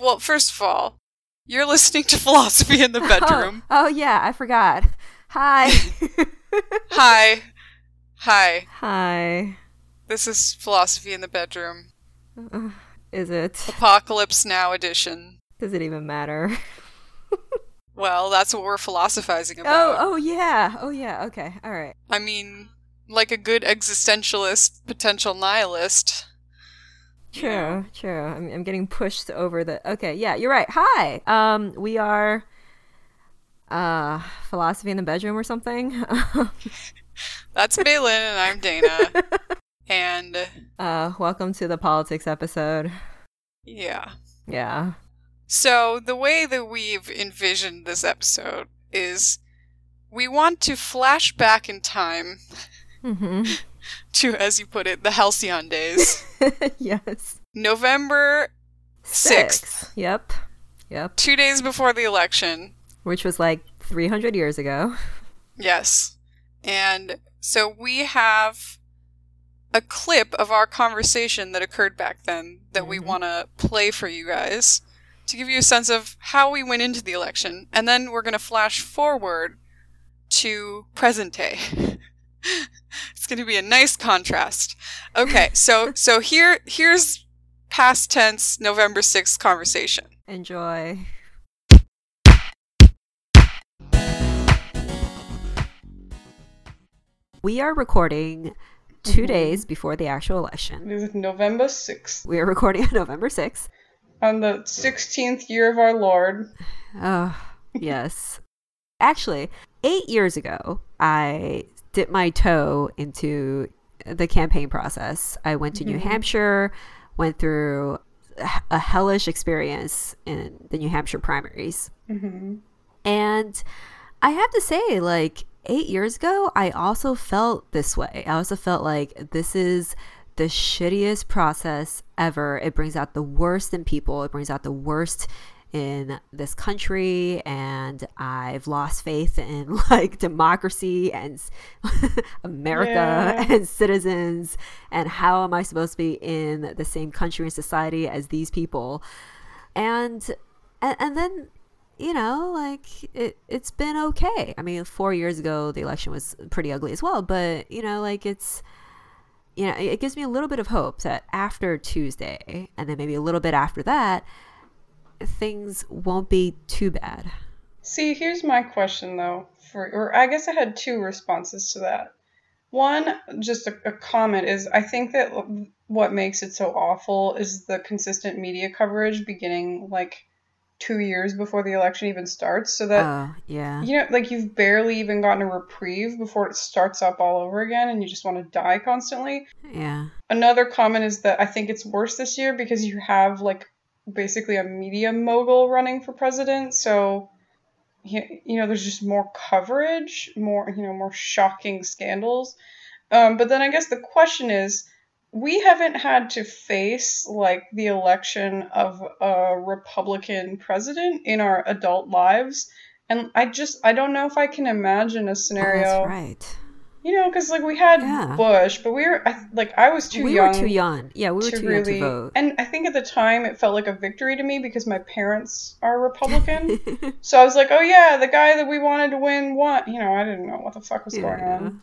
Well, first of all, you're listening to Philosophy in the Bedroom. Oh, oh yeah, I forgot. Hi. Hi. Hi. Hi. This is Philosophy in the Bedroom. Uh, is it? Apocalypse Now edition. Does it even matter? Well, that's what we're philosophizing Oh, about. oh yeah. Oh yeah. Okay. All right. I mean, like a good existentialist, potential nihilist. True, true. I'm, I'm getting pushed over the. Okay, yeah, you're right. Hi. Um, we are. Uh, philosophy in the bedroom or something. That's Beilin, and I'm Dana. and uh, welcome to the politics episode. yeah. Yeah. So, the way that we've envisioned this episode is we want to flash back in time Mm-hmm. To, as you put it, the Halcyon days. yes. November 6th, Yep. Yep. two days before the election. Which was like 300 years ago. Yes. And so we have a clip of our conversation that occurred back then that we Mhm. want to play for you guys to give you a sense of how we went into the election. And then we're going to flash forward to present day. it's going to be a nice contrast. Okay, so so here here's past tense November 6th conversation. Enjoy. We are recording 2 Mhm. days before the actual election. It is November 6th We are recording on November 6th. on the 16th year of our Lord. Oh, yes. Actually, eight years ago, I dipped my toe into the campaign process. I went to New Mhm. Hampshire, went through a- a hellish experience in the New Hampshire primaries. Mm-hmm. And I have to say, like, eight years ago, I also felt this way. I also felt like this is the shittiest process ever. It brings out the worst in people, it brings out the worst in this country and i've lost faith in like democracy and america Yeah. and citizens. And how am i supposed to be in the same country and society as these people? And and, and then you know like it, it's been okay. I mean four years ago the election was pretty ugly as well but you know like it's you know it gives me a little bit of hope that after tuesday and then maybe a little bit after that things won't be too bad See, here's my question though, for or I guess I had two responses to that. One, just a, a comment is I think that what makes it so awful is the consistent media coverage beginning like two years before the election even starts, so that oh yeah you know, like you've barely even gotten a reprieve before it starts up all over again, and you just want to die constantly. yeah Another comment is that I think it's worse this year because you have like basically a media mogul running for president. So, you you know, there's just more coverage, more, you know, more shocking scandals. Um, but then I guess the question is we haven't had to face like the election of a Republican president in our adult lives. And I just, I don't know if I can imagine a Oh, scenario that's right you know, because like we had Yeah. Bush, but we were like I was too we young. were too young yeah we were to too really, young to vote and I think at the time it felt like a victory to me because my parents are Republican. so I was like, oh yeah, the guy that we wanted to win won. You know, I didn't know what the fuck was going on.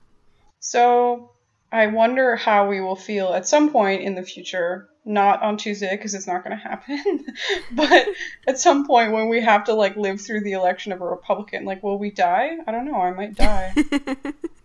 So I wonder how we will feel at some point in the future. Not on Tuesday because it's not going to happen, but at some point when we have to like live through the election of a Republican, like will we die? I don't know. I might die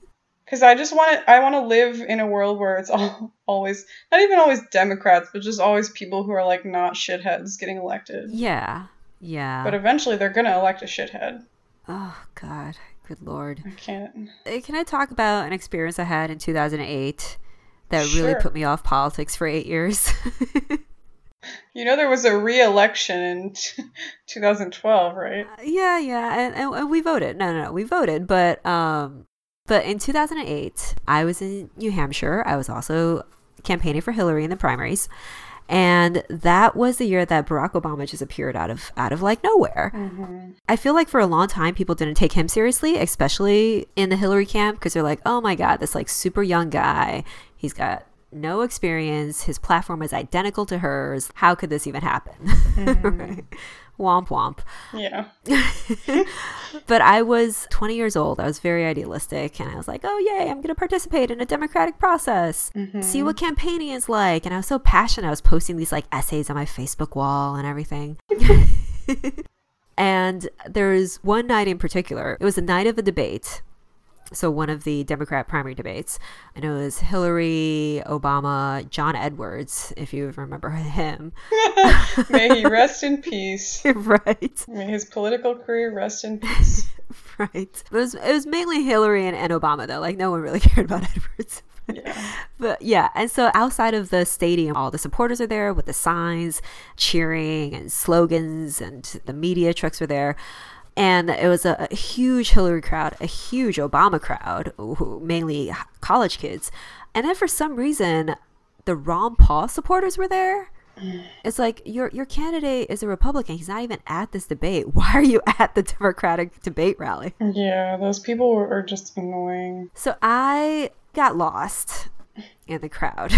because I just want to. I want to live in a world where it's all always not even always Democrats, but just always people who are like not shitheads getting elected. yeah yeah But eventually, they're gonna elect a shithead. oh god good lord I can't. Uh, Can I talk about an experience I had in 2008 that really put me off politics for eight years? You know, there was a re-election in 2012, right? yeah, yeah, and, and, and we voted. No, no, no, we voted, but um, but in 2008, I was in New Hampshire. I was also campaigning for Hillary in the primaries, and that was the year that Barack Obama just appeared out of out of like nowhere. Mm-hmm. I feel like for a long time people didn't take him seriously, especially in the Hillary camp, because they're like, oh my god, this like super young guy, he's got no experience. His platform is identical to hers. How could this even happen? Mm-hmm. right. Womp womp. Yeah. but I was 20 years old. I was very idealistic and I was like, oh, yay, I'm going to participate in a democratic process, Mm-hmm. see what campaigning is like. And I was so passionate. I was posting these like essays on my Facebook wall and everything. and there's one night in particular, it was the night of a debate. So, one of the Democrat primary debates, and it was Hillary, Obama, John Edwards, if you remember him. May he rest in peace. right. May his political career rest in peace. right. It was it was mainly Hillary and, and Obama though. Like no one really cared about Edwards. Yeah. But yeah, and so outside of the stadium, all the supporters are there with the signs, cheering and slogans, and the media trucks were there. And it was a, a huge Hillary crowd, a huge Obama crowd, who, mainly college kids. And then for some reason, the Ron Paul supporters were there. Mm. It's like your your candidate is a Republican. He's not even at this debate. Why are you at the Democratic debate rally? Yeah, those people were- are just annoying. So I got lost in the crowd.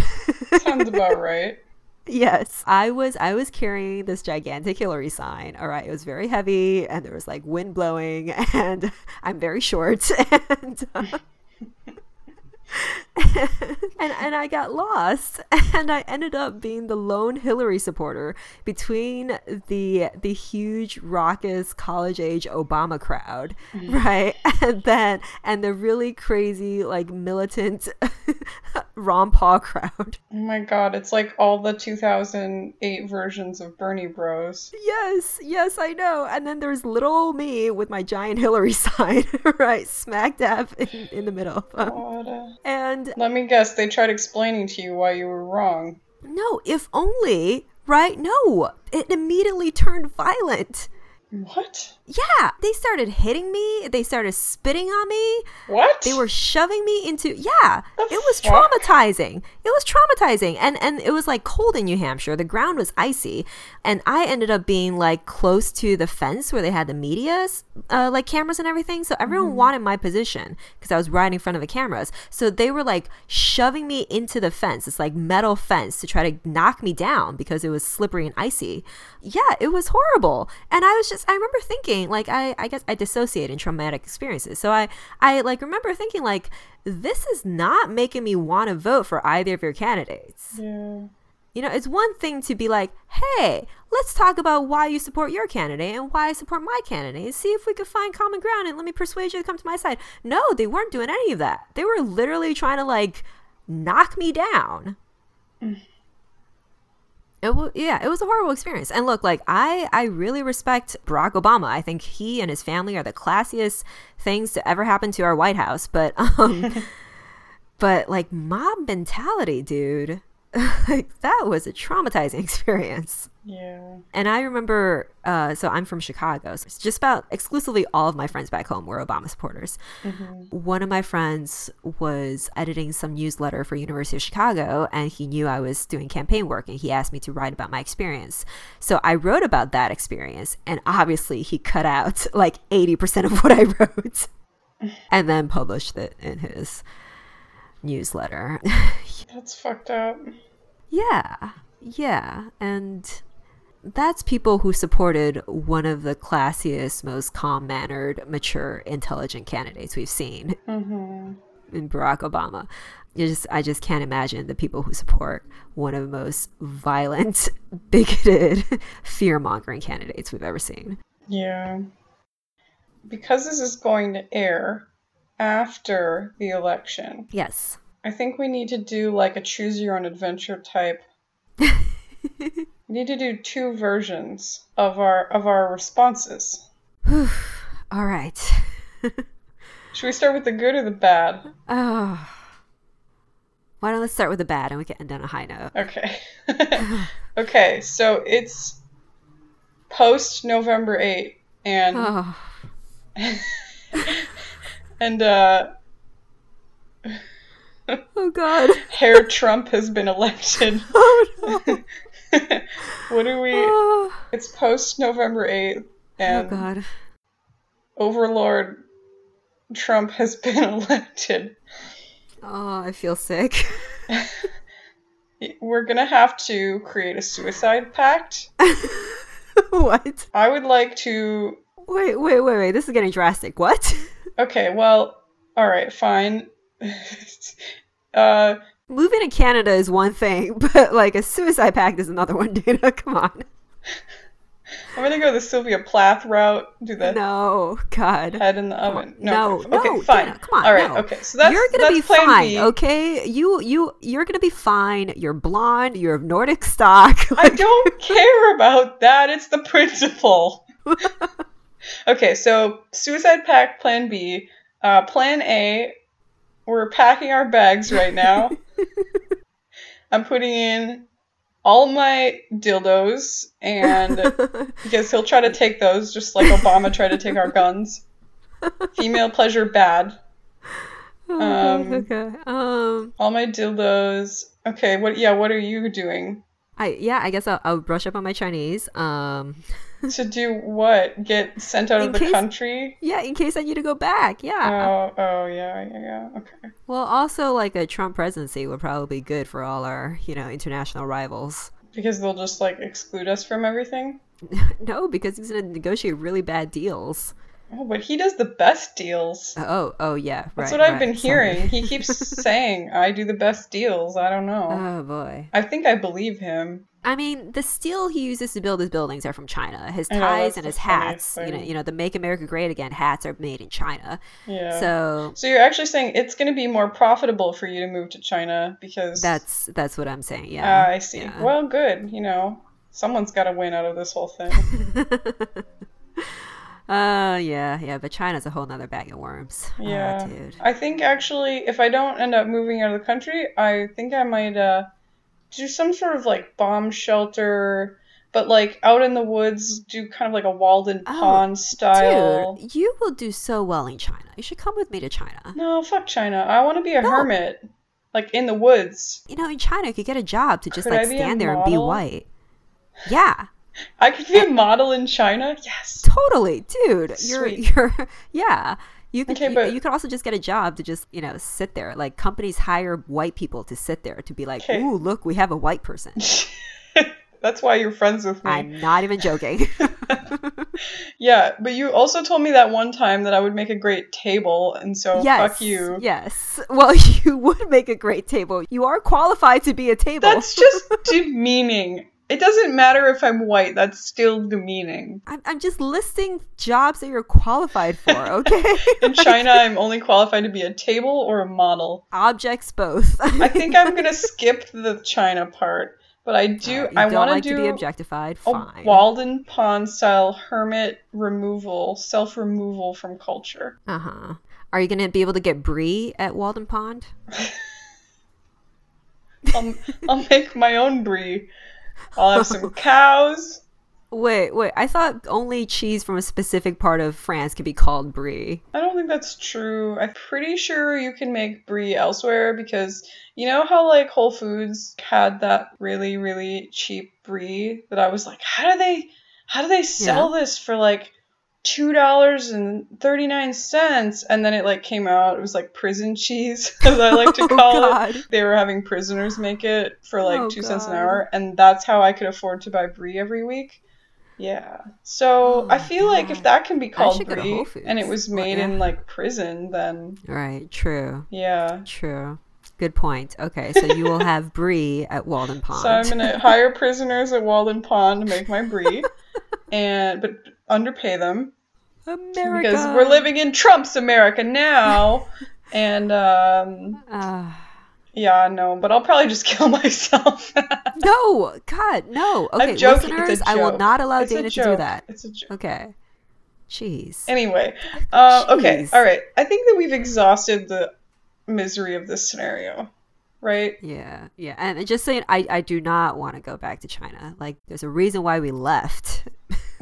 Sounds about right. yes, I was I was carrying this gigantic Hillary sign. All right, it was very heavy and there was like wind blowing and I'm very short and uh, and and I got lost and I ended up being the lone Hillary supporter between the the huge raucous college age Obama crowd, right? And then and the really crazy like militant Ron Paul crowd. Oh my god, it's like all the 2008 versions of Bernie Bros. Yes, yes, I know. And then there's little old me with my giant Hillary sign, right, smack dab in, in the middle. God. And Let me guess, they tried explaining to you why you were wrong. no, if only, right? No, it immediately turned violent. What? Yeah, they started hitting me. They started spitting on me. What? They were shoving me into yeah. The it was fuck? traumatizing. It was traumatizing, and and it was like cold in New Hampshire. The ground was icy, and I ended up being like close to the fence where they had the media uh, like cameras and everything. So everyone Mm-hmm. wanted my position because I was right in front of the cameras. So they were like shoving me into the fence. It's like metal fence to try to knock me down because it was slippery and icy. Yeah, it was horrible, and I was just I remember thinking like I I guess I dissociate in traumatic experiences. So I I like remember thinking like this is not making me want to vote for either of your candidates. Yeah. You know, it's one thing to be like, hey, let's talk about why you support your candidate and why I support my candidate and see if we could find common ground and let me persuade you to come to my side. No, they weren't doing any of that. They were literally trying to like knock me down. Mm-hmm. It was, yeah, it was a horrible experience. And look, like I, I really respect Barack Obama. I think he and his family are the classiest things to ever happen to our White House. But, um, but like mob mentality, dude, that was a traumatizing experience. Yeah. And I remember, uh, so I'm from Chicago. So it's just about exclusively all of my friends back home were Obama supporters. One of my friends was editing some newsletter for University of Chicago, and he knew I was doing campaign work, and he asked me to write about my experience. So I wrote about that experience, and obviously he cut out like 80% of what I wrote, and then published it in his newsletter. That's fucked up. Yeah, yeah. And that's people who supported one of the classiest, most calm mannered, mature, intelligent candidates we've seen Mm-hmm. in Barack Obama. You just, I just can't imagine the people who support one of the most violent, bigoted, fear mongering candidates we've ever seen. Yeah. Because this is going to air after the election, Yes. I think we need to do like a choose your own adventure type. we need to do two versions of our of our responses. All right. Should we start with the good or the bad? Oh. Why don't let's start with the bad and we can end on a high note. Okay. okay, so it's post November 8 and Oh. And uh Oh God. Herr Trump has been elected. Oh no. what do we Oh, It's post November 8th oh and God. Overlord Trump has been elected. Oh, I feel sick. we're gonna have to create a suicide pact. what? I would like to. Wait, wait, wait, wait. This is getting drastic. What? Okay, well, all right, fine. uh, Moving to Canada is one thing, but like a suicide pact is another one, Dana. Come on. I'm gonna go the Sylvia Plath route. Do the No, God. head in the oven. No, okay, no, okay, fine. Dana, come on. All right, no. okay. So that's you're gonna that's be fine, B. okay? You you you're gonna be fine. You're blonde. You're of Nordic stock. I don't care about that. It's the principle. Okay, so suicide pact plan B. Uh, plan A, we're packing our bags right now. I'm putting in all my dildos, and because he'll try to take those, just like Obama tried to take our guns. Female pleasure bad. Oh, Um, okay. Um. All my dildos. Okay, what? Yeah, what are you doing? I yeah. I guess I'll, I'll brush up on my Chinese. Um. To do what? Get sent out In of the case- country? Yeah, in case I need to go back. Yeah. Oh, oh, yeah, yeah, yeah. Okay. Well, also like a Trump presidency would probably be good for all our, you know, international rivals. Because they'll just like exclude us from everything. no, because he's going to negotiate really bad deals. Oh, but he does the best deals. Oh, oh yeah, That's right, what I've been sorry. hearing. He keeps saying I do the best deals. I don't know. Oh boy. I think I believe him. I mean, the steel he uses to build his buildings are from China. His I know, ties and his hats, you know, you know, the "Make America Great Again" hats are made in China. Yeah. So So you're actually saying it's going to be more profitable for you to move to China because that's that's what I'm saying. Ah, Yeah. I see. yeah. Well, good. You know, someone's got to win out of this whole thing. uh, yeah, yeah. But China's a whole nother bag of worms. Ah, Yeah. dude. I think actually, if I don't end up moving out of the country, I think I might uh, do some sort of like bomb shelter, but like out in the woods, do kind of like a Walden Oh, Pond style. Dude, you will do so well in China. You should come with me to China. No, fuck China. I want to be a No. hermit, like in the woods. You know, in China, you could get a job to just Could like I be a stand there and be white. Yeah, I could be a model in China. Yes. totally, dude. You're, Sweet. you're, yeah. You could, Okay, you, but- you could also just get a job to just, you know, sit there. Like companies hire white people to sit there to be like, Okay. ooh, look, we have a white person. That's why you're friends with me. I'm not even joking. Yeah, but you also told me that one time that I would make a great table, and so yes, fuck you. Yes. Well, you would make a great table. You are qualified to be a table. That's just demeaning. It doesn't matter if I'm white, that's still demeaning. I'm, I'm just listing jobs that you're qualified for, okay? In China, I'm only qualified to be a table or a model. Objects both. I think I'm gonna skip the China part, but I do. You I want like to to be objectified. a Walden Pond style hermit removal, self removal from culture. Uh huh. Are you gonna be able to get brie at Walden Pond? I'll, I'll make my own brie. I'll have some cows. Wait, wait. I thought only cheese from a specific part of France could be called brie. I don't think that's true. I'm pretty sure you can make brie elsewhere because you know how like Whole Foods had that really really cheap brie that I was like, how do they how do they sell this for like two dollars and thirty nine cents? And then it like came out. It was like prison cheese, as I like to Oh, call God. it. They were having prisoners make it for like Oh, two cents an hour, and that's how I could afford to buy brie every week. Yeah. So Oh I feel like if that can be called should go to brie and it was made yeah. in like prison, then Right. True. yeah. True. Good point. Okay, so you will have brie at Walden Pond. So I'm gonna hire prisoners at Walden Pond to make my brie, and but underpay them America. because we're living in Trump's America now. and um, Uh, yeah, no, but I'll probably just kill myself. no, God, no. Okay, listeners, I will not allow It's Dana to do that. It's a joke. Okay. Jeez. Anyway, uh, okay, all right. I think that we've exhausted the misery of this scenario, right? Yeah, yeah. And just saying, I, I do not want to go back to China. Like, there's a reason why we left.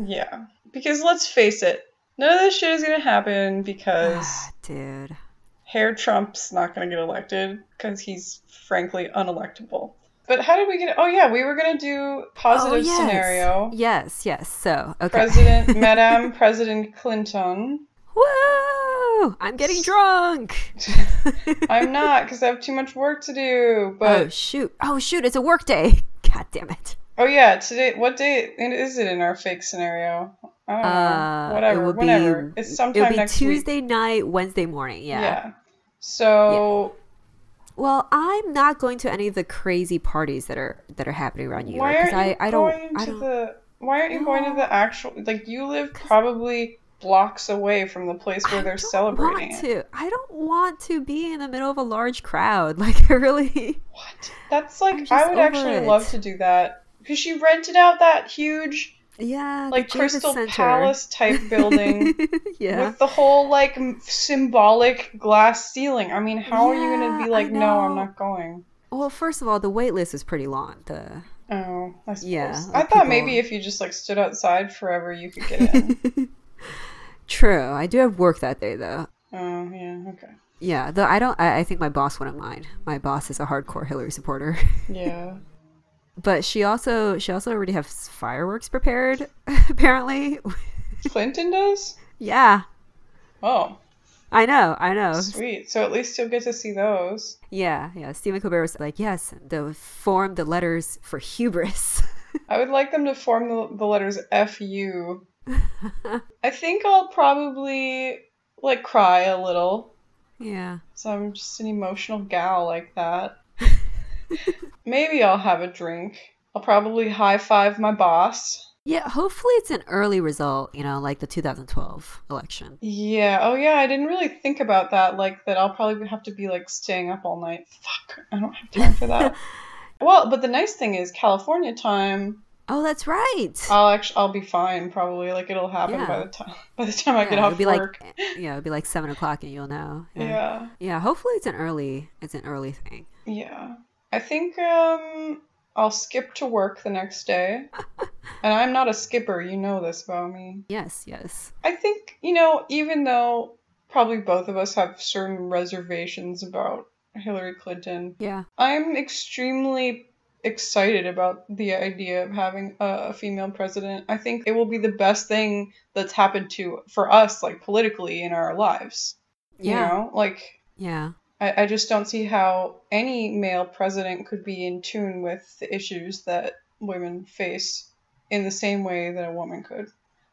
Yeah, because let's face it, none of this shit is gonna happen because. Ah, Dude. Herr Trump's not going to get elected because he's frankly unelectable. But how did we get? Oh yeah, we were going to do positive Oh, yes. scenario. Yes, yes. So, okay. President, Madame President Clinton. Whoa! I'm getting drunk. I'm not because I have too much work to do. But oh shoot! Oh shoot! It's a work day. God damn it. Oh yeah, today. What day is it in our fake scenario? I. Uh, it Whatever. will be- it's sometime It'll be next week. Tuesday night, Wednesday morning. Yeah. Yeah. So Well, I'm not going to any of the crazy parties that are that are happening around New why aren't you I I don't going I to don't the? Why aren't you going to the actual? Like you live probably blocks away from the place where I they're don't celebrating want to. I don't want to be in the middle of a large crowd. Like I really What? That's like I would actually it. love to do that because she rented out that huge Yeah, like Crystal Center. Palace type building yeah. with the whole like symbolic glass ceiling. I mean, how are you gonna be like, no, I'm not going? Well, first of all, the wait list is pretty long. The Oh, I suppose. Yeah, I thought people- maybe if you just like stood outside forever, you could get in. True. I do have work that day though. oh yeah, okay, Yeah, though I don't I, I think my boss wouldn't mind. My boss is a hardcore Hillary supporter. yeah. But she also she also already has fireworks prepared, apparently. Clinton does. yeah. Oh, I know, I know. sweet. So at least you'll get to see those. Yeah, yeah. Stephen Colbert was like, yes, the form the letters for hubris. I would like them to form the, the letters FU. I think I'll probably like cry a little. yeah. So I'm just an emotional gal like that. Maybe I'll have a drink. I'll probably high five my boss. Yeah, hopefully it's an early result, you know, like the 2012 election. Yeah. Oh, yeah. I didn't really think about that. Like that, I'll probably have to be like staying up all night. Fuck. I don't have time for that. well, but the nice thing is California time. Oh, that's right. I'll actually I'll be fine. Probably like it'll happen by the time by the time I get off it'll be work. like yeah, it'll be like seven o'clock and you'll know. Yeah. yeah. Yeah, hopefully it's an early it's an early thing. Yeah. I think um I'll skip to work the next day. and I'm not a skipper, you know this about me. Yes, yes. I think, you know, even though probably both of us have certain reservations about Hillary Clinton, Yeah. I'm extremely excited about the idea of having a, female president. I think it will be the best thing that's happened to for us like politically in our lives. You Yeah. know, like Yeah. I, I just don't see how any male president could be in tune with the issues that women face in the same way that a woman could.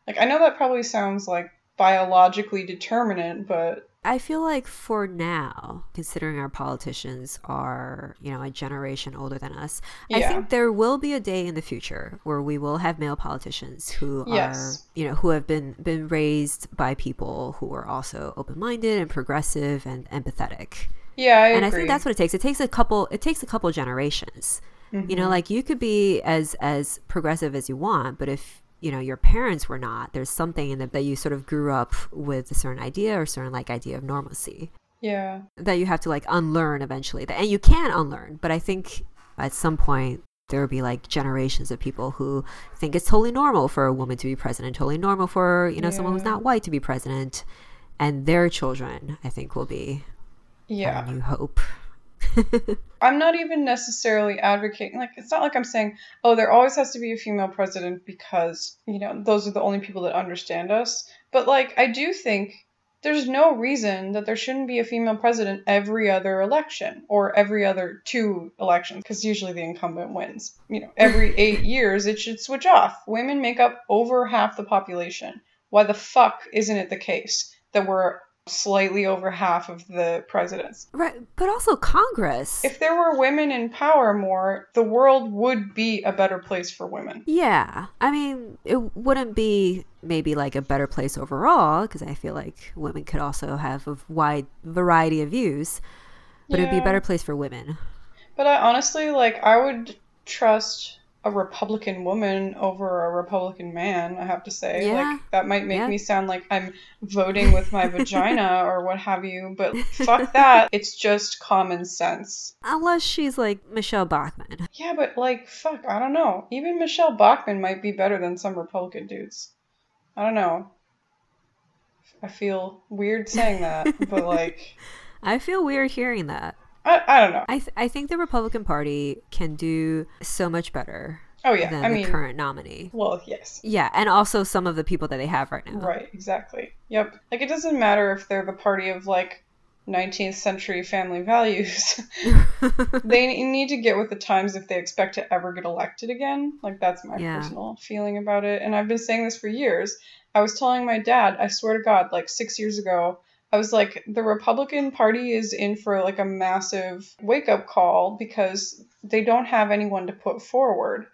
Like, I know that probably sounds like biologically determinate, but I feel like for now, considering our politicians are, you know, a generation older than us, I think there will be a day in the future where we will have male politicians who are, you know, who have been been raised by people who are also open-minded and progressive and empathetic. Yeah, I and I think that's what it takes. It takes a couple it takes a couple generations. You Mm-hmm. know, like you could be as as progressive as you want, but if you know your parents were not, there's something in it that you sort of grew up with a certain idea or certain like idea of normalcy yeah. that you have to like unlearn eventually. And you can unlearn, but I think at some point there will be like generations of people who think it's totally normal for a woman to be president, totally normal for, you know, someone who's not white to be president. And their children, I think, will be Yeah. new hope. I'm not even necessarily advocating, like, it's not like I'm saying, oh, there always has to be a female president because, you know, those are the only people that understand us. But, like, I do think there's no reason that there shouldn't be a female president every other election or every other two elections because usually the incumbent wins. You know, every eight years it should switch off. Women make up over half the population. Why the fuck isn't it the case that we're slightly over half of the presidents? Right. But also Congress. If there were women in power more, the world would be a better place for women. yeah. I mean, it wouldn't be maybe like a better place overall because I feel like women could also have a wide variety of views, but it'd be a better place for women. But I honestly like I would trust a Republican woman over a Republican man, I have to say. Yeah. Like that might make Yeah. me sound like I'm voting with my vagina or what have you, but fuck that. It's just common sense. Unless she's like Michelle Bachmann. Yeah, but like fuck, I don't know. Even Michelle Bachmann might be better than some Republican dudes. I don't know. I feel weird saying that, but like I feel weird hearing that. I, I don't know. I, th- I think the Republican Party can do so much better Oh yeah, than I the mean, current nominee. well, yes. Yeah, and also some of the people that they have right now. Right, exactly. Yep. Like it doesn't matter if they're the party of like 19th century family values. they need to get with the times if they expect to ever get elected again. Like that's my Yeah. personal feeling about it. And I've been saying this for years. I was telling my dad, I swear to God, like 6 years ago, I was like the Republican Party is in for like a massive wake-up call because they don't have anyone to put forward.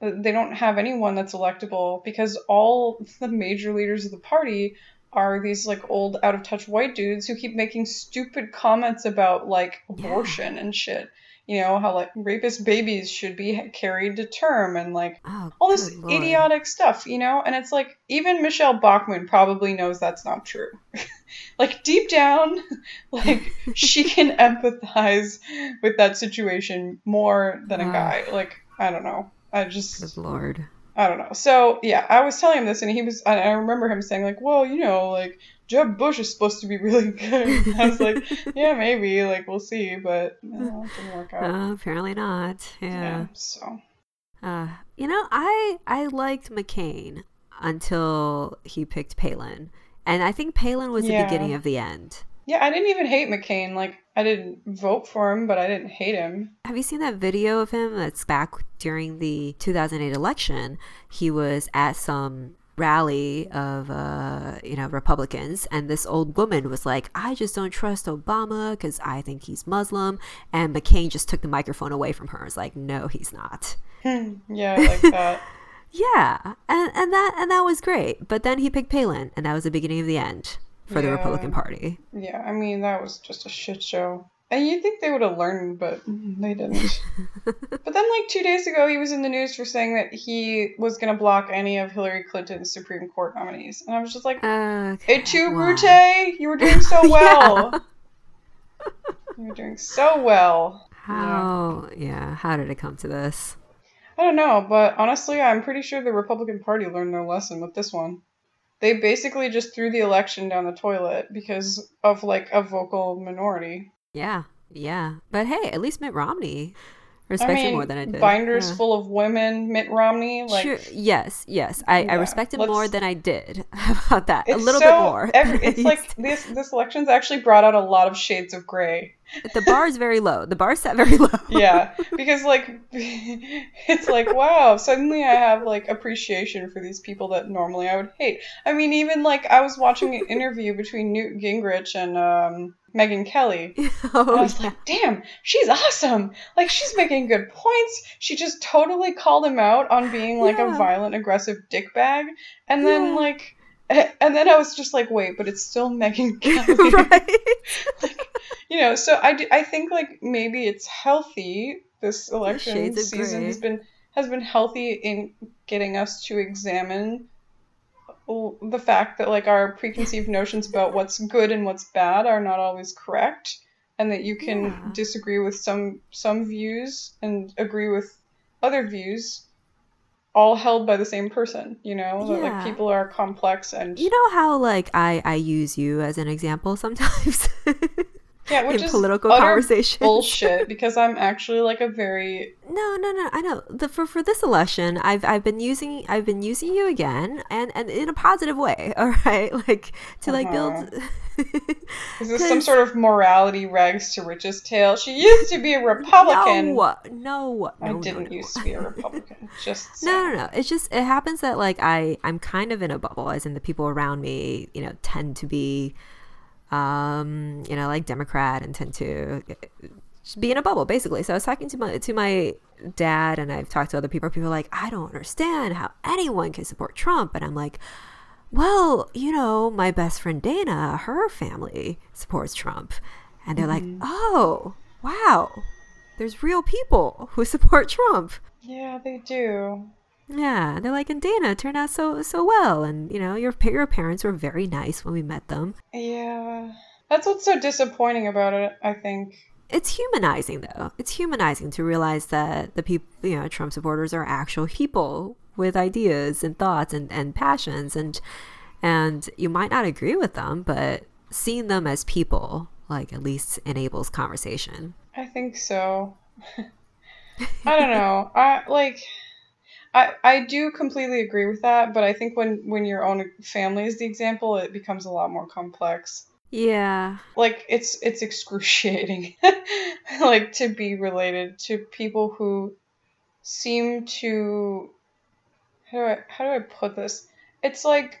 They don't have anyone that's electable because all the major leaders of the party are these like old out of touch white dudes who keep making stupid comments about like Yeah. abortion and shit. You know, how like rapist babies should be carried to term and like Oh, all this lord. idiotic stuff, you know? And it's like even Michelle Bachmann probably knows that's not true. like deep down, like she can empathize with that situation more than a Ah. guy. Like I don't know. I just Good lord. I don't know. So yeah, I was telling him this, and he was. I remember him saying like, "Well, you know, like Jeb Bush is supposed to be really good." I was like, "Yeah, maybe. Like we'll see," but no, it didn't work out. Uh, apparently not. yeah. Yeah. So Uh, you know, I I liked McCain until he picked Palin, and I think Palin was Yeah. the beginning of the end. yeah, I didn't even hate McCain. Like I didn't vote for him, but I didn't hate him. Have you seen that video of him that's back during the 2008 election? He was at some rally of uh you know republicans and this old woman was like i just don't trust obama because i think he's muslim and mccain just took the microphone away from her. It's like no he's not. Yeah, like that. yeah and and that and that was great. But then he picked palin and that was the beginning of the end for the republican party. Yeah, I mean that was just a shit show. And you'd think they would have learned, but they didn't. but then, like two days ago, he was in the news for saying that he was going to block any of Hillary Clinton's Supreme Court nominees, and I was just like, uh, "Et tu, why? Brute? You were doing so well. You were doing so well." how yeah how did it come to this I don't know, but honestly, I'm pretty sure the Republican Party learned their lesson with this one. They basically just threw the election down the toilet because of like a vocal minority. Yeah, yeah. But hey, at least Mitt Romney I mean, more than I did. binders Yeah. full of women, Mitt Romney, like sure. Yes, yes. I, I Yeah, respect him more than I did. How about that? A little so, bit more. Every, it's like this this election's actually brought out a lot of shades of gray. the bar is very low. The bar set very low. Yeah, because like it's like wow, suddenly I have like appreciation for these people that normally I would hate. I mean, even like I was watching an interview between Newt Gingrich and um, Megyn Kelly. And I oh, was yeah. like, damn, she's awesome. Like, she's making good points. She just totally called him out on being like Yeah. a violent, aggressive dickbag. And then, Yeah. like, and then I was just like, wait, but it's still Megyn Kelly. right. You know, so I, do- I think, like, maybe it's healthy. This election season gray. has been has been healthy in getting us to examine the fact that like our preconceived notions about what's good and what's bad are not always correct and that you can Yeah. disagree with some some views and agree with other views all held by the same person you know? That like people are complex and You know how like I I use you as an example sometimes yeah which in is political utter conversations. bullshit because i'm actually like a very No, no, no. I know. The for for this election, I've I've been using I've been using you again, and and in a positive way. All right, like to like uh-huh. build. is this some sort of morality rags to riches tale she used to be a republican No, no, i no, didn't no, no. used to be a republican just No, no, no. It's just it happens that like I I'm kind of in a bubble, as in the people around me, you know, tend to be, um, you know, like Democrat and tend to be in a bubble basically. So I was talking to my to my dad, and I've talked to other people. People are like, I don't understand how anyone can support Trump, and I'm like. Well, you know, my best friend Dana, her family supports Trump. And they're like, oh, wow, there's real people who support Trump. yeah they do Yeah, they're like, and Dana turned out so so well, and you know, your your parents were very nice when we met them. Yeah. That's what's so disappointing about it, I think. It's humanizing, though. It's humanizing to realize that the people, you know, Trump supporters are actual people with ideas and thoughts and, and passions, and and you might not agree with them, but seeing them as people, like, at least enables conversation. I think so. I don't know. I like I, I do completely agree with that, but I think when, when your own family is the example, it becomes a lot more complex. Yeah. Like it's it's excruciating like to be related to people who seem to how do I how do I put this? It's like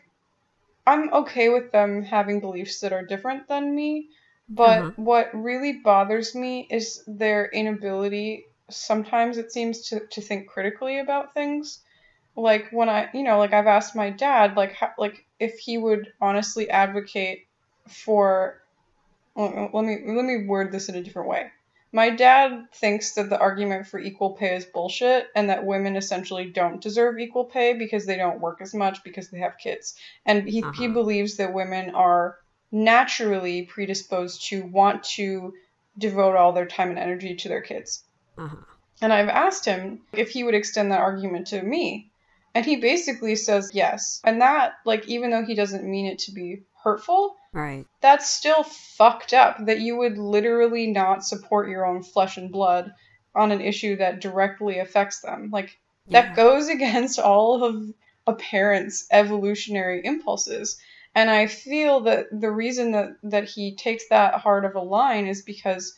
I'm okay with them having beliefs that are different than me, but Uh-huh. what really bothers me is their inability sometimes it seems to, to think critically about things. Like when I, you know, like I've asked my dad like how, like if he would honestly advocate for let me let me word this in a different way. My dad thinks that the argument for equal pay is bullshit and that women essentially don't deserve equal pay because they don't work as much because they have kids. And he, he Uh-huh. believes that women are naturally predisposed to want to devote all their time and energy to their kids. Uh-huh. And I've asked him if he would extend that argument to me. And he basically says yes. And that, like, even though he doesn't mean it to be hurtful, Right. that's still fucked up that you would literally not support your own flesh and blood on an issue that directly affects them. Like, that goes against all of a parent's evolutionary impulses. And I feel that the reason that, that he takes that hard of a line is because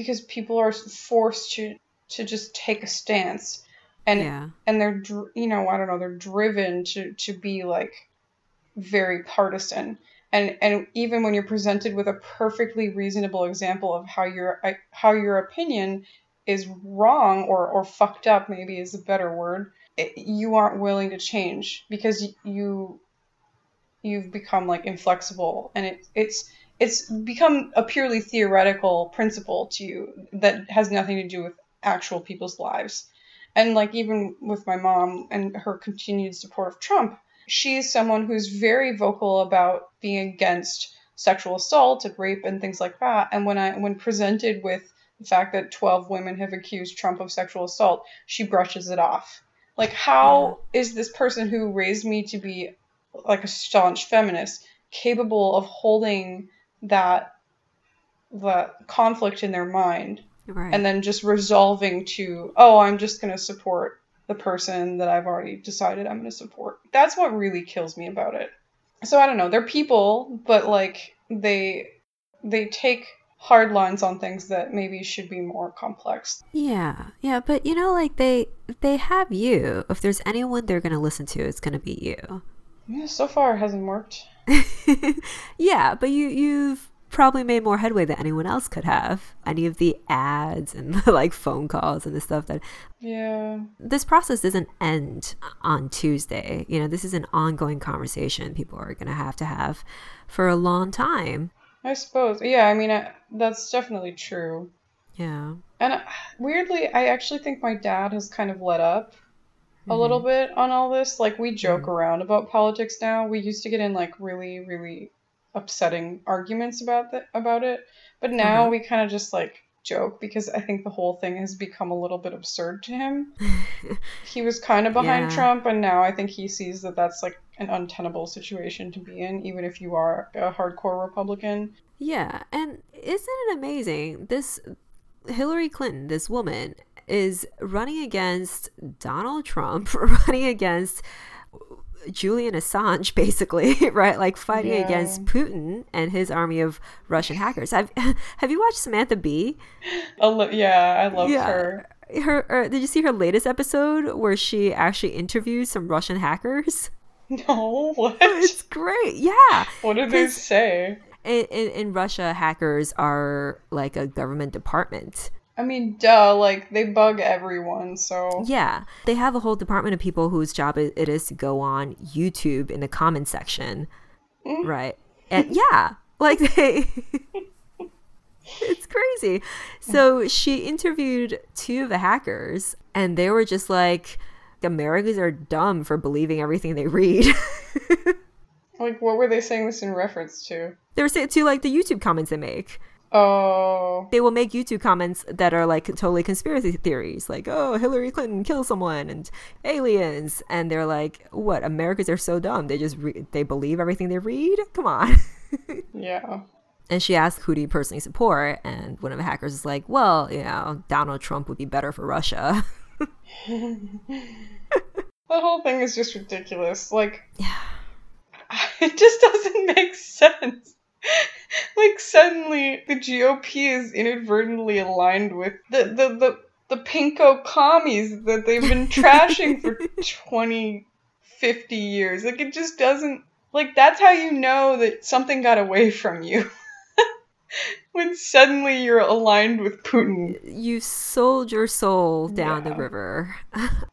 because people are forced to to just take a stance. And yeah. and they're you know I don't know they're driven to to be like very partisan. And and even when you're presented with a perfectly reasonable example of how your uh, how your opinion is wrong or or fucked up maybe is a better word it, you aren't willing to change because you you've become like inflexible. And it it's it's become a purely theoretical principle to you that has nothing to do with actual people's lives and like even with my mom and her continued support of Trump, she's someone who's very vocal about being against sexual assault and rape and things like that. And when I when presented with the fact that 12 women have accused Trump of sexual assault, she brushes it off. Like how is this person who raised me to be like a staunch feminist capable of holding that that conflict in their mind Right. and then just resolving to, oh, I'm just going to support the person that I've already decided I'm going to support. That's what really kills me about it. So I don't know, they're people, but like they they take hard lines on things that maybe should be more complex. Yeah, yeah, but you know, like they they have you. If there's anyone they're gonna listen to, it's gonna be you. Yeah, so far it hasn't worked. yeah, but you you've probably made more headway than anyone else could have. Any of the ads and the, like phone calls and the stuff that Yeah. this process doesn't end on Tuesday. You know, this is an ongoing conversation people are gonna have to have for a long time. I suppose. Yeah, I mean, I, that's definitely true. Yeah. And uh, weirdly, I actually think my dad has kind of let up a little bit on all this. Like we joke around about politics now. We used to get in like really, really upsetting arguments about that about it, but now Uh-huh. we kind of just like joke because I think the whole thing has become a little bit absurd to him. he was kind of behind Yeah. Trump, and now I think he sees that that's like an untenable situation to be in, even if you are a hardcore Republican. Yeah, and isn't it amazing? This Hillary Clinton, this woman, is running against Donald Trump, running against Julian Assange, basically, right? Like fighting Yeah. against Putin and his army of Russian hackers. Have Have you watched Samantha Bee? Yeah, I love her. Her, er, did you see her latest episode where she actually interviews some Russian hackers? No, what? It's great. Yeah. What did they say? In, in, in Russia, hackers are like a government department. I mean, duh, like they bug everyone, so Yeah, they have a whole department of people whose job it it is to go on YouTube in the comment section, mm-hmm. right? And yeah, like they, it's crazy. So she interviewed two of the hackers, and they were just like, "Americans are dumb for believing everything they read." like what were they saying this in reference to? they were saying to like the YouTube comments they make. Oh, they will make YouTube comments that are like totally conspiracy theories, like "Oh, Hillary Clinton killed someone" and aliens, and they're like, "What? Americans are so dumb. They just re- they believe everything they read. Come on." yeah. and she asked, "Who do you personally support?" And one of the hackers is like, "Well, you know, Donald Trump would be better for Russia." the whole thing is just ridiculous. Like, Yeah. it just doesn't make sense. like suddenly the GOP is inadvertently aligned with the the the, the pinko commies that they've been trashing for 20 50 years. Like it just doesn't like that's how you know that something got away from you. when suddenly you're aligned with Putin. You sold your soul down the river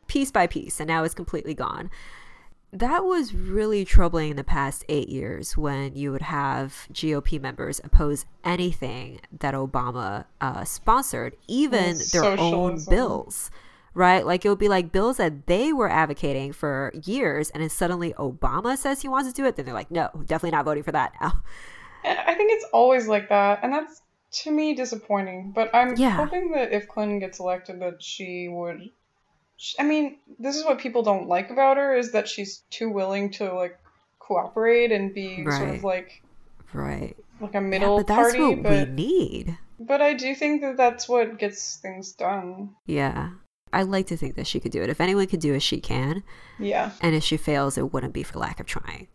piece by piece, and now it's completely gone. That was really troubling in the past eight years when you would have GOP members oppose anything that Obama uh, sponsored, even their own bills. Right? Like it would be like bills that they were advocating for years, and then suddenly Obama says he wants to do it, then they're like, no, definitely not voting for that now. And I think it's always like that, and that's to me disappointing. But I'm Yeah. hoping that if Clinton gets elected, that she would. I mean, this is what people don't like about her is that she's too willing to like cooperate and be sort Right. of like Right. like a Yeah, middle but that's party. what we need. but I do think that that's what gets things done. Yeah. I like to think that she could do it. If anyone could do it, she can. Yeah. And if she fails, it wouldn't be for lack of trying.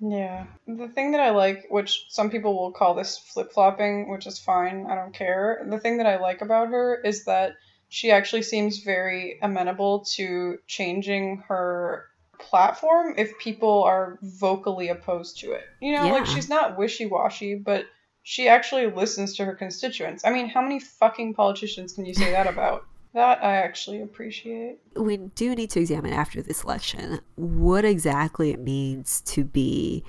Yeah. The thing that I like, which some people will call this flip flopping, which is fine, I don't care. The thing that I like about her is that she actually seems very amenable to changing her platform if people are vocally opposed to it. You know, like she's not wishy washy, but she actually listens to her constituents. I mean, how many fucking politicians can you say that about? That I actually appreciate. We do need to examine after this election what exactly it means to be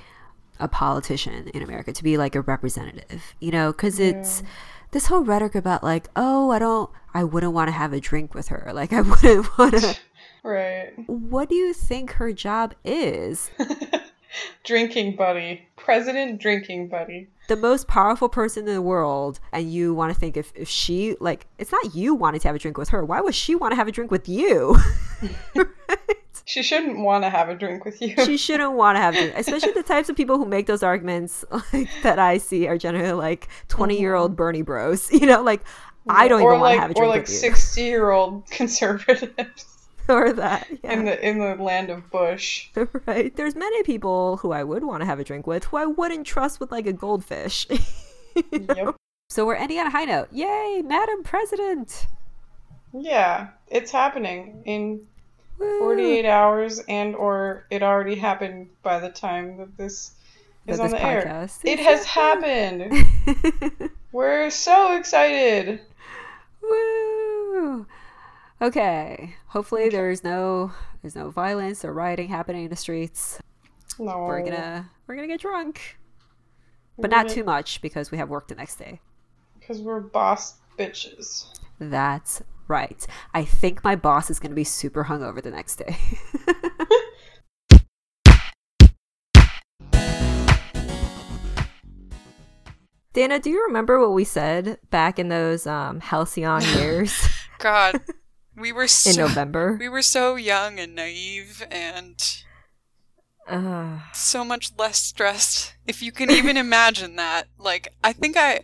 a politician in America, to be like a representative, you know, because it's this whole rhetoric about like, oh, I don't, I wouldn't want to have a drink with her. Like, I wouldn't want to. Right. What do you think her job is? drinking buddy. President drinking buddy. the most powerful person in the world and you want to think if, if she like it's not you wanting to have a drink with her why would she want to have a drink with you She shouldn't want to have a drink with you. she shouldn't want to have a especially the types of people who make those arguments like that i see are generally like 20 year old mm-hmm. bernie bros you know like i don't or even want like, to have a or drink like with you sixty year old conservatives or that yeah. in the in the land of Bush. right there's many people who i would want to have a drink with who i wouldn't trust with like a goldfish Yep. so we're ending on a high note yay madam president Yeah, it's happening in Woo. 48 hours and or it already happened by the time that this is That on this the air. It has happened. We're so excited. Woo! Okay. Hopefully there's no there's no violence or rioting happening in the streets. No. We're gonna we're gonna get drunk. But We're not gonna- too much because we have work the next day. Because we're boss bitches. That's right. I think my boss is gonna be super hungover the next day. Dana, do you remember what we said back in those um, halcyon years God, we were in November? we were so young and naive and Uh, so much less stressed. If you can even imagine that. Like I think I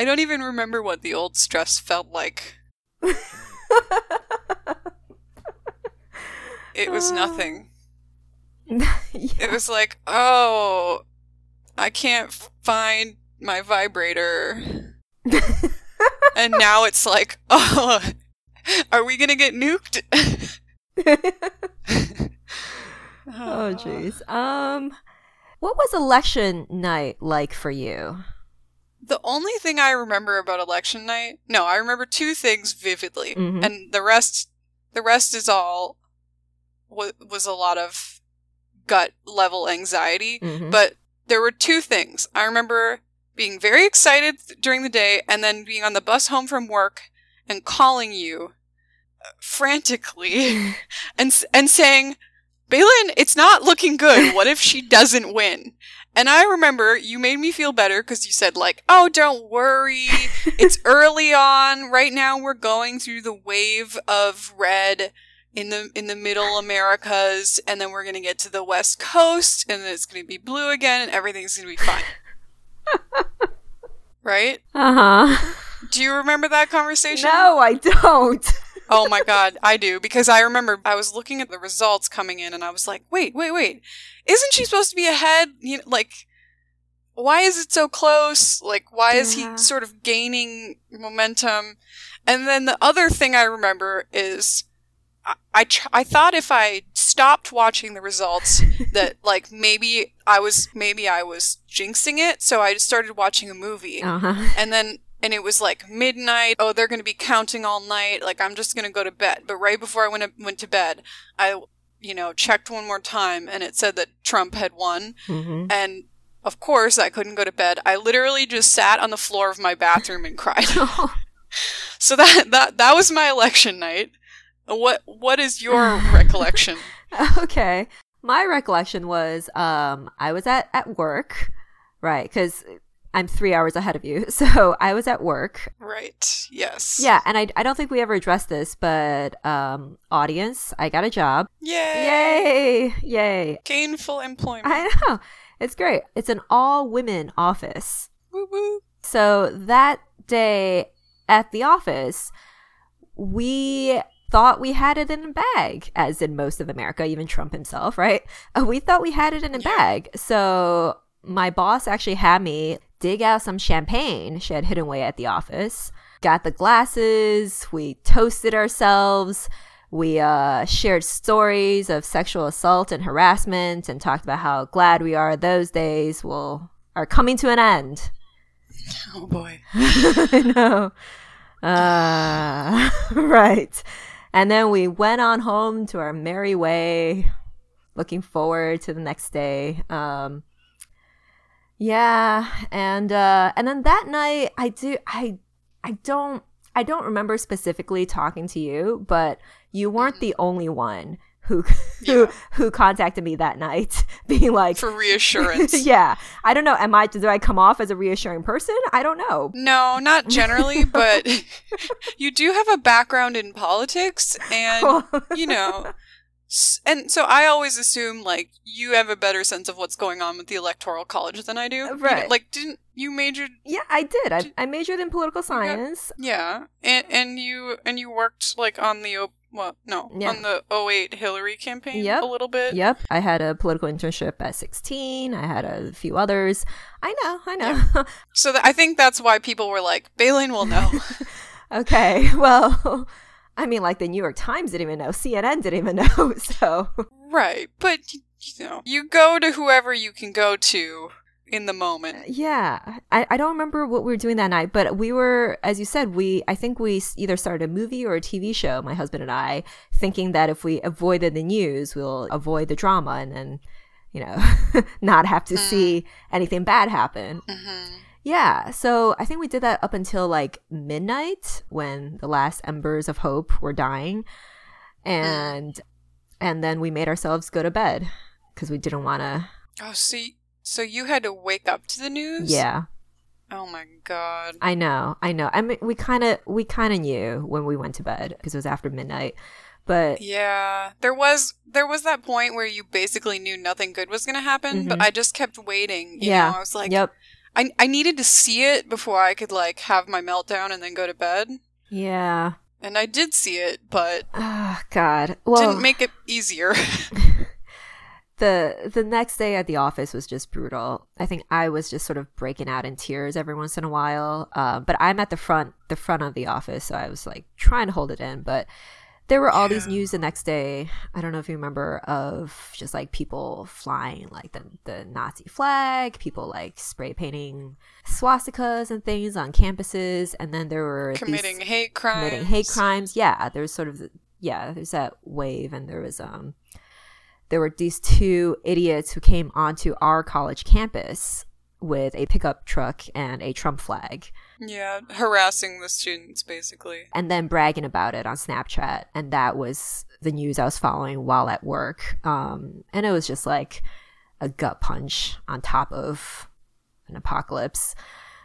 I don't even remember what the old stress felt like. It was Uh. nothing. yeah. It was like, "Oh, I can't find my vibrator." and now it's like, "Oh, are we going to get nuked?" oh jeez. Um what was election night like for you? The only thing I remember about election night, no, I remember two things vividly, Mhm. and the rest, the rest is all wa- was a lot of gut level anxiety. Mhm. But there were two things I remember being very excited th- during the day, and then being on the bus home from work and calling you uh, frantically and and saying, "Beilin, it's not looking good. What if she doesn't win?" And I remember you made me feel better because you said like, "Oh, don't worry. It's early on. Right now we're going through the wave of red in the in the middle Americas and then we're going to get to the west coast and then it's going to be blue again and everything's going to be fine." right? Uh-huh. Do you remember that conversation? No, I don't. Oh my god, I do because I remember I was looking at the results coming in and I was like, "Wait, wait, wait. Isn't she supposed to be ahead? You know, like why is it so close? Like why is Yeah. he sort of gaining momentum?" And then the other thing I remember is I I, tr- I thought if I stopped watching the results that like maybe I was maybe I was jinxing it, so I just started watching a movie. Uh-huh. And then, and it was like midnight. Oh, they're going to be counting all night. Like, I'm just going to go to bed. But right before I went, to, went to bed, I, you know, checked one more time and it said that Trump had won. hmm And of course, I couldn't go to bed. I literally just sat on the floor of my bathroom and cried. so that, that, that was my election night. What, what is your recollection? okay. My recollection was um I was at at work, right? Cuz I'm 3 hours ahead of you. So, I was at work. Right. Yes. Yeah, and I I don't think we ever addressed this, but um audience, I got a job. Yay. Yay! Yay. Gainful employment. I know. It's great. It's an all women office. woo woo. So that day at the office, we thought we had it in a bag, as in most of America, even Trump himself, right? We thought we had it in a Yeah. bag. So my boss actually had me dig out some champagne she had hidden away at the office, got the glasses, we toasted ourselves. We uh, shared stories of sexual assault and harassment and talked about how glad we are those days will are coming to an end. Oh boy. I know. Uh, right. And then we went on home to our merry way, looking forward to the next day. Um, yeah, and uh, and then that night, I do, I, I don't, I don't remember specifically talking to you, but you weren't the only one who who Yeah. who contacted me that night, being like, For reassurance. yeah, I don't know. Am I do I come off as a reassuring person? I don't know. No, not generally, but you do have a background in politics, and you know, and so I always assume like you have a better sense of what's going on with the electoral college than I do. Uh, you know, Right. like, didn't you majored? yeah, I did. I, I majored in political science. Yeah, and and you and you worked like on the o- well, no, Yeah. on the 08 Hillary campaign Yep. a little bit. Yep, I had a political internship at 16. I had a few others. I know, I know. So th- I think that's why people were like, Beilin will know. okay, well, I mean, like the New York Times didn't even know, CNN didn't even know. So, right, but you know, you go to whoever you can go to in the moment. yeah, I, I don't remember what we were doing that night, but we were, as you said, we, I think we either started a movie or a TV show, my husband and I, thinking that if we avoided the news, we'll avoid the drama and then, you know, not have to see anything bad happen. hmm Yeah, so I think we did that up until like midnight when the last embers of hope were dying, and and then we made ourselves go to bed because we didn't want to. Oh, see, so you had to wake up to the news? Yeah, Oh my god. I know, I know. I mean, we kind of we kind of knew when we went to bed because it was after midnight, but Yeah, there was there was that point where you basically knew nothing good was going to happen, but Mhm. I just kept waiting. You yeah, know, I was like, yep, I I needed to see it before I could like have my meltdown and then go to bed. yeah. And I did see it, but Oh God, well, didn't make it easier. the the next day at the office was just brutal. I think I was just sort of breaking out in tears every once in a while. Uh, but I'm at the front the front of the office, so I was like trying to hold it in. But there were all these news the next day. I don't know if you remember of just like people flying like the the Nazi flag, people like spray painting swastikas and things on campuses, and then there were these- committing hate crimes. committing hate crimes. Yeah, there's sort of yeah, there's that wave, and there was um, there were these two idiots who came onto our college campus with a pickup truck and a Trump flag, Yeah, harassing the students basically. and then bragging about it on Snapchat, and that was the news I was following while at work. Um, and it was just like a gut punch on top of an apocalypse.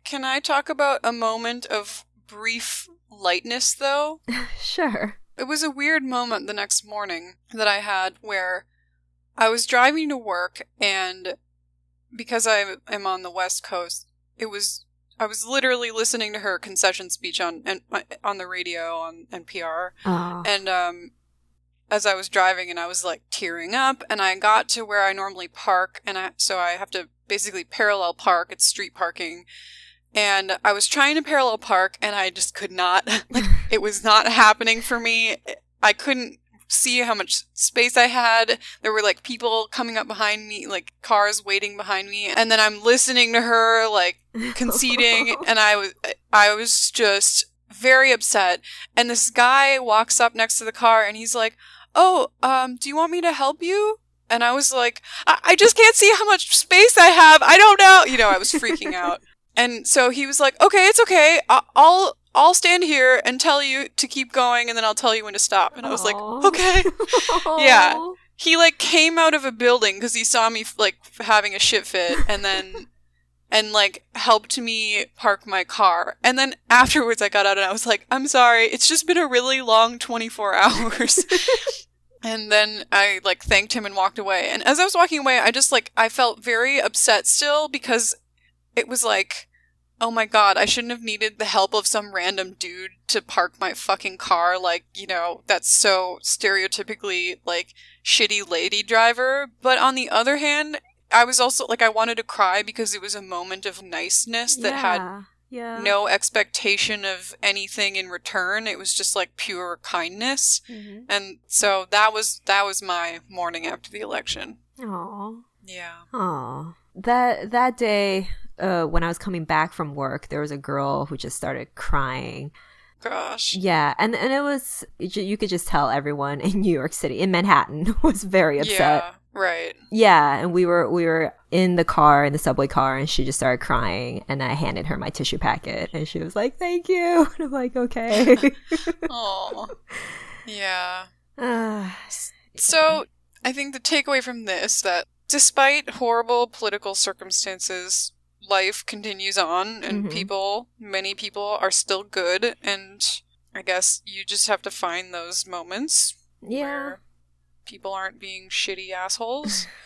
Can I talk about a moment of brief lightness though? sure. It was a weird moment the next morning that I had where I was driving to work and because I am on the West Coast, it was I was literally listening to her concession speech on and on the radio on NPR, Oh. and um, as I was driving, and I was like tearing up, and I got to where I normally park, and I so I have to basically parallel park. It's street parking, and I was trying to parallel park, and I just could not. Like it was not happening for me. I couldn't see how much space I had. There were like people coming up behind me, like cars waiting behind me, and then I'm listening to her like conceding and I was I was just very upset. And this guy walks up next to the car and he's like, "Oh, um, do you want me to help you?" And I was like, I, I just can't see how much space I have. I don't know. You know, I was freaking out. And so he was like, "Okay, it's okay. I- I'll I'll stand here and tell you to keep going, and then I'll tell you when to stop." And I was like, "Okay." Yeah. he like came out of a building because he saw me like having a shit fit and then and like helped me park my car and then afterwards i got out and i was like i'm sorry it's just been a really long 24 hours and then i like thanked him and walked away and as i was walking away i just like i felt very upset still because it was like oh my god i shouldn't have needed the help of some random dude to park my fucking car like you know that's so stereotypically like shitty lady driver. But on the other hand, I was also like, I wanted to cry because it was a moment of niceness that had yeah. yeah. no expectation of anything in return. It was just like pure kindness. Mhm. And so that was that was my morning after the election. Aw. Yeah. Aw. That that day, uh, when I was coming back from work, there was a girl who just started crying. Gosh. Yeah, and and it was you could just tell everyone in New York City, in Manhattan, was very upset. Yeah. Right. Yeah, and we were we were in the car in the subway car, and she just started crying, and I handed her my tissue packet, and she was like, "Thank you," and I'm like, "Okay." Oh. Yeah. Ah, So, I think the takeaway from this that despite horrible political circumstances, life continues on and Mhm. people, many people are still good and I guess you just have to find those moments yeah, where people aren't being shitty assholes.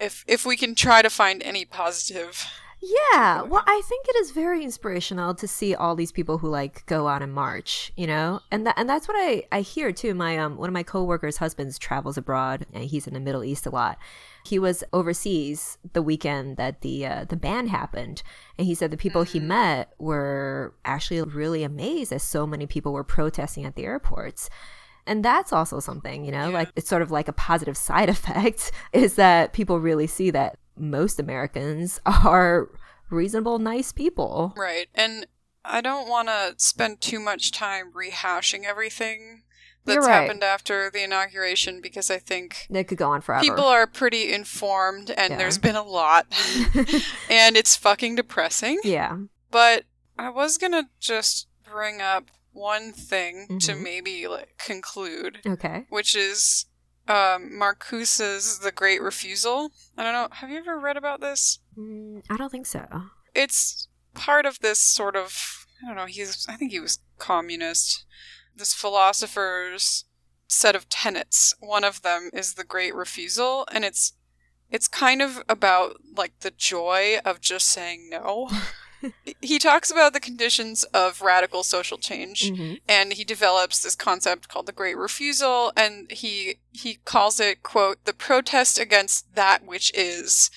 if if we can try to find any positive. Yeah, well, I think it is very inspirational to see all these people who like go out and march, you know, and that and that's what I I hear too. My um one of my coworkers' husbands travels abroad, and he's in the Middle East a lot. He was overseas the weekend that the uh, the ban happened, and he said the people he met were actually really amazed as so many people were protesting at the airports. And that's also something, you know, Yeah. like it's sort of like a positive side effect is that people really see that most Americans are reasonable, nice people. Right. And I don't want to spend too much time rehashing everying that's right. happened after the inauguration because I think It could go on forever. people are pretty informed and Yeah. there's been a lot and it's fucking depressing. yeah. But I was going to just bring up one thing to Mhm. maybe like conclude, Okay. which is um Marcuse's The Great Refusal. I don't know, have you ever read about this? Mm, I don't think so. it's part of this sort of I don't know, he's I think he was communist. This philosopher's set of tenets. One of them is the great refusal and it's it's kind of about like the joy of just saying no. he talks about the conditions of radical social change Mhm. and he develops this concept called the great refusal and he he calls it quote the protest against that which is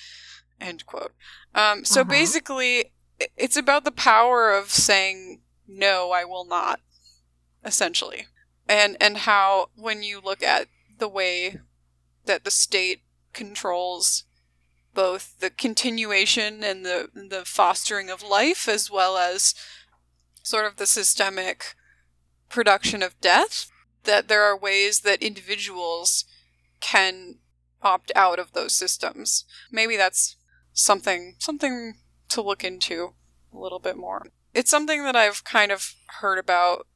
end quote um so Uh-huh. basically it's about the power of saying no i will not essentially. And and how when you look at the way that the state controls both the continuation and the the fostering of life as well as sort of the systemic production of death that there are ways that individuals can opt out of those systems. Maybe that's something something to look into a little bit more. It's something that i've kind of heard about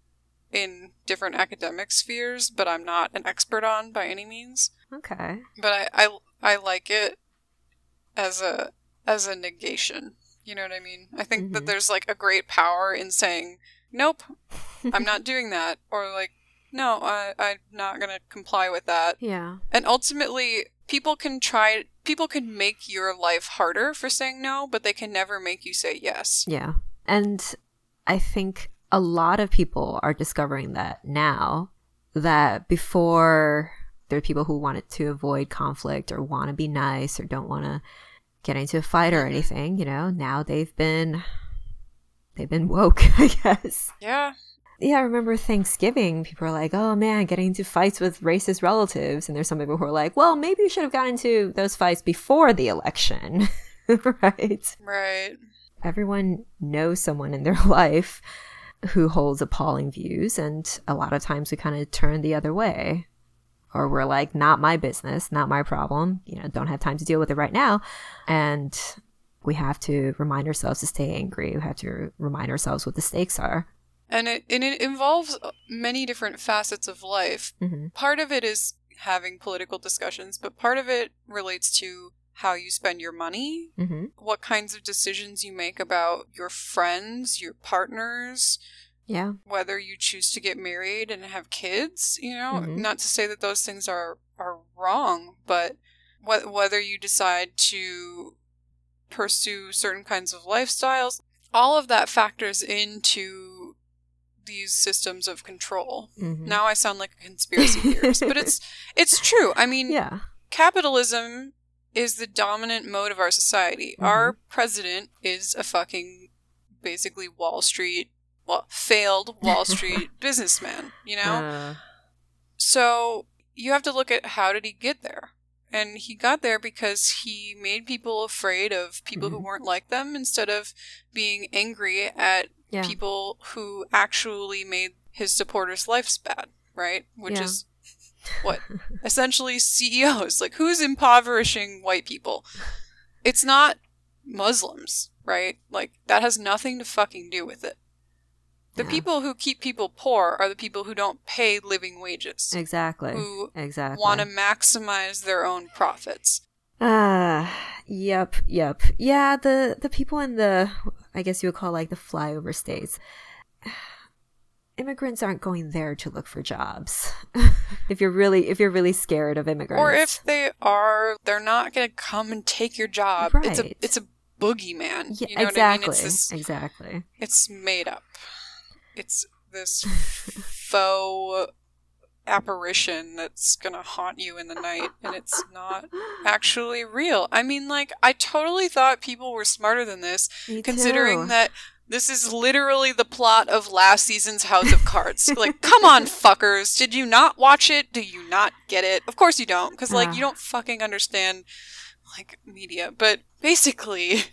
in different academic spheres but i'm not an expert on by any means Okay. but I, I I like it as a as a negation. You know what I mean? I think that Mhm. there's like a great power in saying, "Nope, I'm not doing that," or like, "No, I I'm not gonna comply with that." Yeah. And ultimately, people can try people can make your life harder for saying no, but they can never make you say yes. Yeah. And I think a lot of people are discovering that now that before there are people who wanted to avoid conflict or want to be nice or don't want to get into a fight or Mm-hmm. anything, you know, now they've been they've been woke, I guess. Yeah. Yeah, I remember Thanksgiving, people are like, oh man, getting into fights with racist relatives. And there's some people who are like, well, maybe you should have gotten into those fights before the election. right? Right. Everyone knows someone in their life who holds appalling views. And a lot of times we kind of turn the other way. Or we're like, not my business, not my problem. You know, don't have time to deal with it right now. And we have to remind ourselves to stay angry. We have to remind ourselves what the stakes are. And it and it involves many different facets of life. hmm Part of it is having political discussions, but part of it relates to how you spend your money, hmm what kinds of decisions you make about your friends, your partners, Yeah. whether you choose to get married and have kids, you know, Mhm. not to say that those things are are wrong, but wh- whether you decide to pursue certain kinds of lifestyles, all of that factors into these systems of control. hmm Now I sound like a conspiracy theorist, but it's it's true. I mean, yeah. capitalism is the dominant mode of our society. Mhm. Our president is a fucking basically Wall Street, well, failed Wall Street businessman, you know? Uh, So you have to look at how did he get there? And he got there because he made people afraid of people who Mhm. weren't like them instead of being angry at yeah. people who actually made his supporters' lives bad, right? Which Yeah. is what essentially CEOs. Like, who's impoverishing white people? It's not Muslims, right? Like, that has nothing to fucking do with it. The Yeah. people who keep people poor are the people who don't pay living wages, Exactly. who Exactly. want to maximize their own profits. Ah, yep, yep. Yeah, the the people in the I guess you would call like the flyover states. Immigrants aren't going there to look for jobs. if you're really if you're really scared of immigrants. Or if they are, they're not going to come and take your job. It's a it's a boogeyman. yeah, you know exactly. what I mean? It's this Exactly. It's made up. It's this faux apparition that's gonna haunt you in the night, and it's not actually real. I mean, like, I totally thought people were smarter than this, considering that this is literally the plot of last season's House of Cards. like, come on, fuckers. Did you not watch it? Do you not get it? Of course you don't, because, like, you don't fucking understand, like, media. But basically.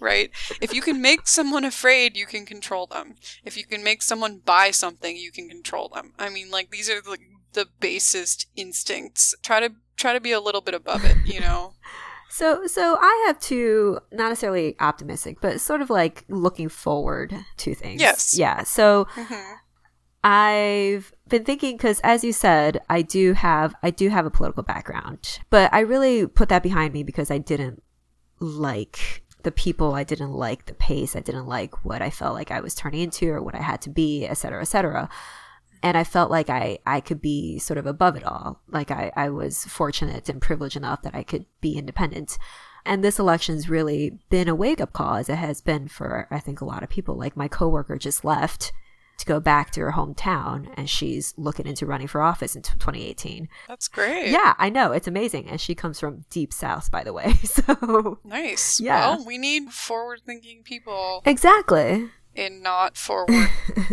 Right? If you can make someone afraid, you can control them. If you can make someone buy something, you can control them. I mean, like these are the the basest instincts. Try to try to be a little bit above it, you know. So, so I have two, not necessarily optimistic, but sort of like looking forward to things. Yes. Yeah. So Mhm. I've been thinking because, as you said, I do have I do have a political background, but I really put that behind me because I didn't like the people. I didn't like the pace. I didn't like what I felt like I was turning into or what I had to be, et cetera, et cetera. And I felt like I, I could be sort of above it all. Like I, I was fortunate and privileged enough that I could be independent. And this election's really been a wake up call as it has been for, I think, a lot of people. Like my coworker just left to go back to her hometown and she's looking into running for office in 2018. That's great. Yeah, I know. It's amazing. And she comes from deep south, by the way. So, Nice. Yeah. Well, we need forward thinking people exactly. In not forward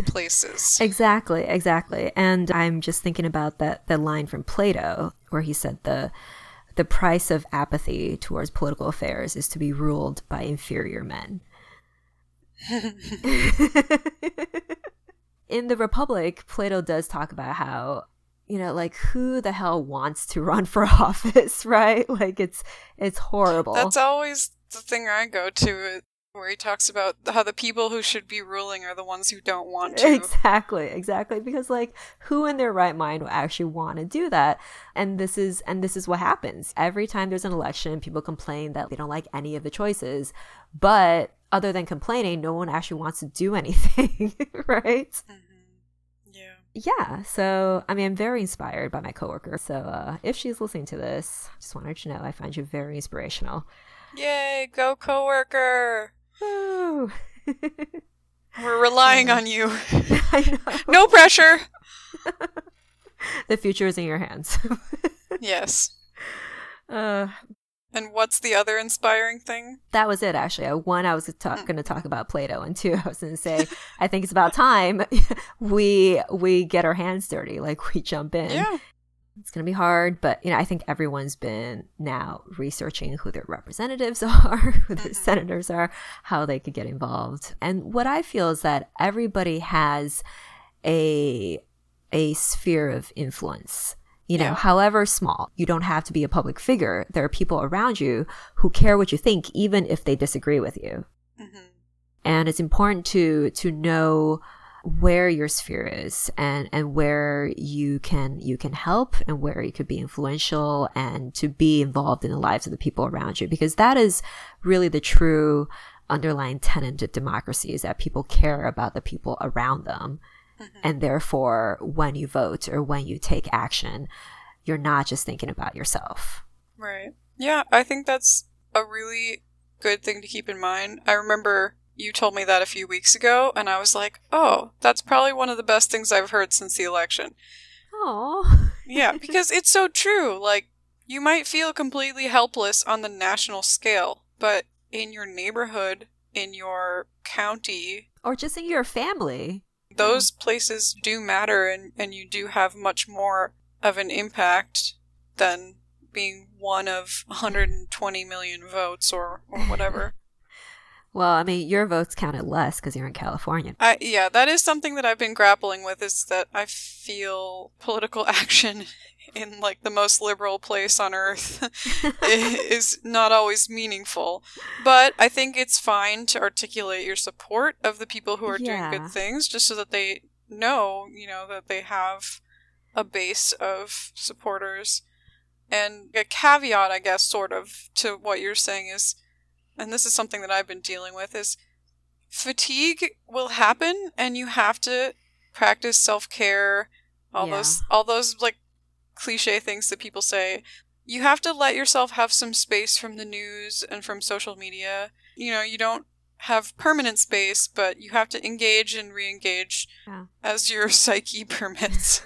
places. Exactly, exactly. And I'm just thinking about that that line from Plato where he said the the price of apathy towards political affairs is to be ruled by inferior men. In the Republic, Plato does talk about how you know, like who the hell wants to run for office, right? Like it's it's horrible. That's always the thing I go to where he talks about how the people who should be ruling are the ones who don't want to. Exactly, exactly. Because like who in their right mind will actually want to do that? And this is and this is what happens. Every time there's an election, people complain that they don't like any of the choices. But other than complaining, no one actually wants to do anything, right? Mhm. Yeah. yeah, so I mean, I'm very inspired by my coworker. So uh, if she's listening to this, just wanted to know I find you very inspirational. Yay, go coworker! Woo! We're relying on you. No pressure. the future is in your hands. Yes. uh, And what's the other inspiring thing? that was it, actually. One, I was going to talk about Plato, and two, I was going to say I think it's about time we we get our hands dirty, like we jump in. Yeah. It's going to be hard, but you know, I think everyone's been now researching who their representatives are, who their Mhm. senators are, how they could get involved. And what I feel is that everybody has a a sphere of influence. You know, Yeah. however small, you don't have to be a public figure. There are people around you who care what you think, even if they disagree with you hmm and it's important to to know where your sphere is and and where you can you can help and where you could be influential and to be involved in the lives of the people around you because that is really the true underlying tenet of democracy is that people care about the people around them hmm and therefore when you vote or when you take action you're not just thinking about yourself Right. Yeah, I think that's a really good thing to keep in mind. I remember you told me that a few weeks ago, and I was like, oh, that's probably one of the best things I've heard since the election. oh Yeah, because it's so true. Like, you might feel completely helpless on the national scale, but in your neighborhood, in your county, or just in your family those places do matter and, and you do have much more of an impact than being one of 120 million votes or, or whatever. Well i mean your votes counted less because you're in california I, yeah, that is something that I've been grappling with is that I feel political action in like the most liberal place on earth is not always meaningful. But I think it's fine to articulate your support of the people who are doing good things just so that they know, you know, that they have a base of supporters. And a caveat, I guess, sort of, to what you're saying is, and this is something that I've been dealing with, is fatigue will happen and you have to practice self-care all Yeah. those all those like cliche things that people say you have to let yourself have some space from the news and from social media you know you don't have permanent space but you have to engage and re-engage Yeah. as your psyche permits